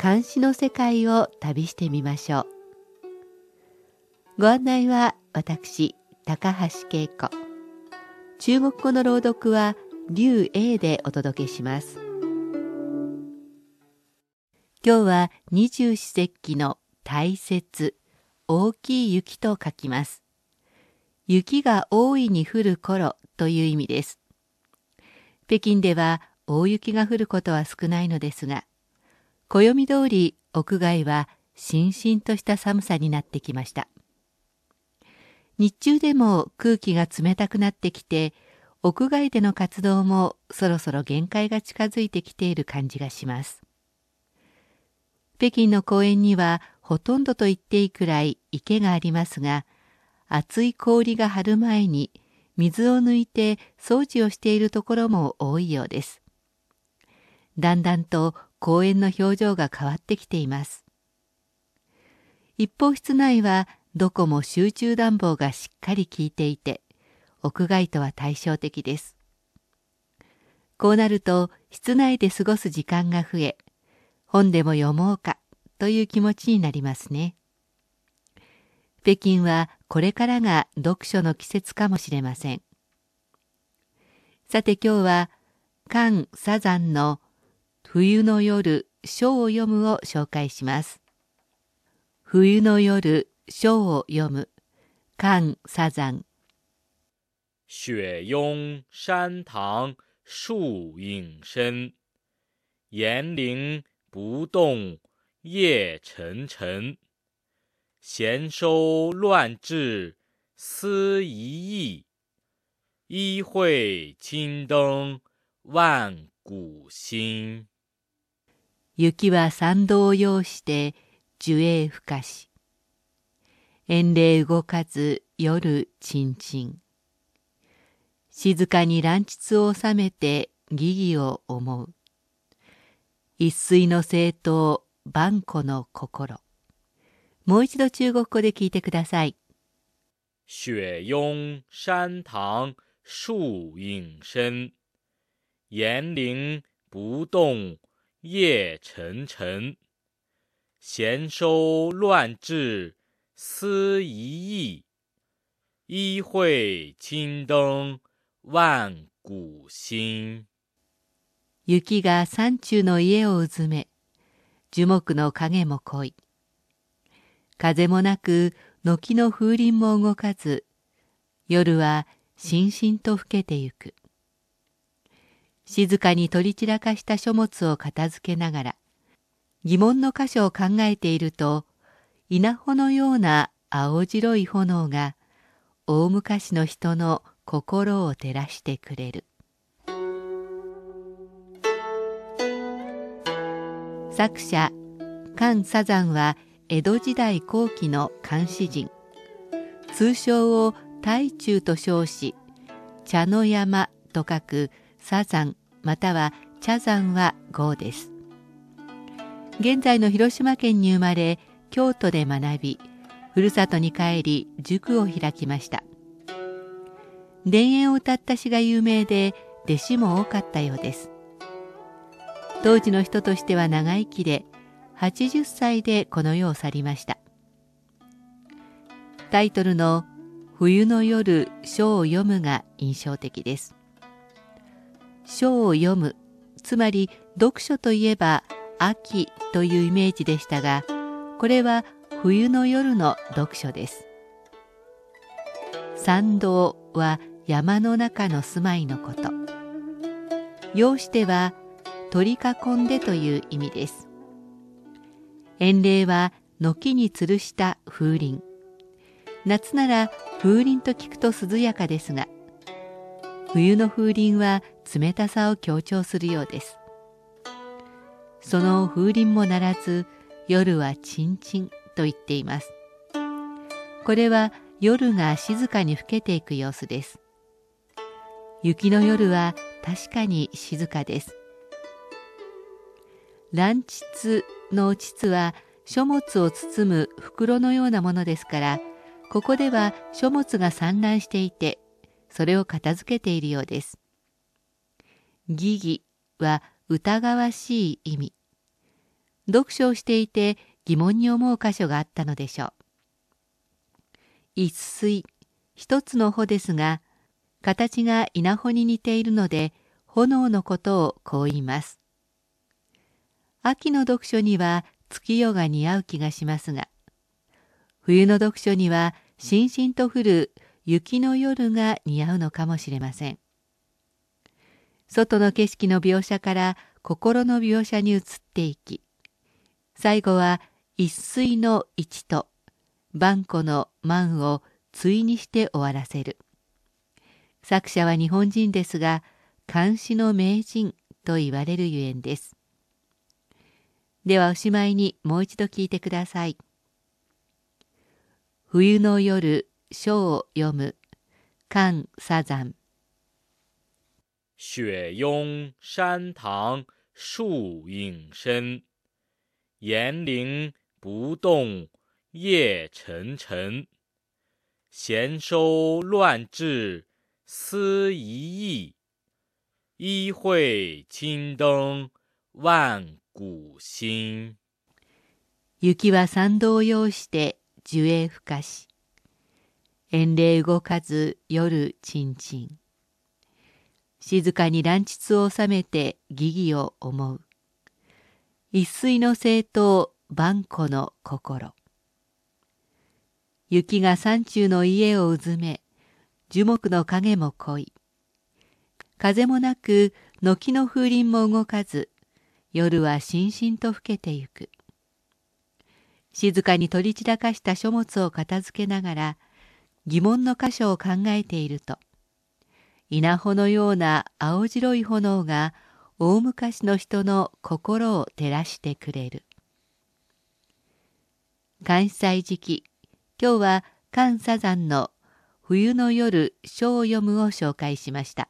監視の世界を旅してみましょう。ご案内は私高橋恵子。中国語の朗読は劉英でお届けします。今日は二十四節気の大雪大きい雪と書きます。雪が大いに降る頃という意味です。北京では大雪が降ることは少ないのですが暦通り屋外はしんしんとした寒さになってきました。日中でも空気が冷たくなってきて屋外での活動もそろそろ限界が近づいてきている感じがします。北京の公園にはほとんどと言っていいくらい池がありますが厚い氷が張る前に水を抜いて掃除をしているところも多いようです。だんだんと公園の表情が変わってきています一方室内はどこも集中暖房がしっかり効いていて屋外とは対照的ですこうなると室内で過ごす時間が増え本でも読もうかという気持ちになりますね。北京はこれからが読書の季節かもしれません。さて今日は菅サザンの冬の夜書を読むを紹介します。冬の夜書を読む菅サザン雪拥山堂树影深，岩林不动夜沉沉，闲收乱掷思一意。一会金灯万古新。雪は参道を要して樹影ふかし。遠霊動かず夜ちんちん。静かに乱膣を収めて疑義を思う。一水の政党万古の心もう一度中国語で聞いてください雪拥山堂树影深岩林不动夜沉沉闲收乱掷思一意一会金灯万古新雪が山中の家をうずめ、樹木の影も濃い。風もなく、軒の風鈴も動かず、夜はしんしんと更けてゆく。静かに取り散らかした書物を片付けながら、疑問の箇所を考えていると、稲穂のような青白い炎が、大昔の人の心を照らしてくれる。作者菅サザンは江戸時代後期の漢詩人通称を大中と称し茶の山と書くサザンまたは茶山は号です。現在の広島県に生まれ京都で学びふるさとに帰り塾を開きました。田園を歌った詩が有名で弟子も多かったようです。当時の人としては長生きで80歳でこの世を去りました。タイトルの「冬の夜書を読む」が印象的です。書を読むつまり読書といえば秋というイメージでしたがこれは冬の夜の読書です参道は山の中の住まいのこと要しては取り囲んでという意味です。遠霊は軒に吊るした風鈴。夏なら風鈴と聞くと涼やかですが、冬の風鈴は冷たさを強調するようです。その風鈴も鳴らず夜はちんちんと言っています。これは夜が静かに更けていく様子です。雪の夜は確かに静かです。乱膣の膣は書物を包む袋のようなものですからここでは書物が散乱していてそれを片付けているようです。疑義は疑わしい意味。読書をしていて疑問に思う箇所があったのでしょう。一水一つの穂ですが形が稲穂に似ているので炎のことをこう言います。秋の読書には月夜が似合う気がしますが冬の読書にはしんしんと降る雪の夜が似合うのかもしれません。外の景色の描写から心の描写に移っていき最後は一水の一と万古の万を対にして終わらせる。作者は日本人ですが漢詩の名人と言われるゆえんです。ではおしまいにもう一度聞いてください。冬の夜書を読む菅サザン雪拥山堂树影深，岩林不动夜沉沉。闲收乱掷思一意，一会青灯万古新。雪は参道を要して樹影ふかし。遠霊動かず夜ちんちん。静かに乱膣を収めて疑義を思う。一水の政党万古の心。雪が山中の家をうずめ、樹木の影も濃い。風もなく、軒の風鈴も動かず、夜はしんしんと更けてゆく。静かに取り散らかした書物を片付けながら、疑問の箇所を考えていると、稲穂のような青白い炎が大昔の人の心を照らしてくれる。関西時期、今日は関サザンの冬の夜書を読むを紹介しました。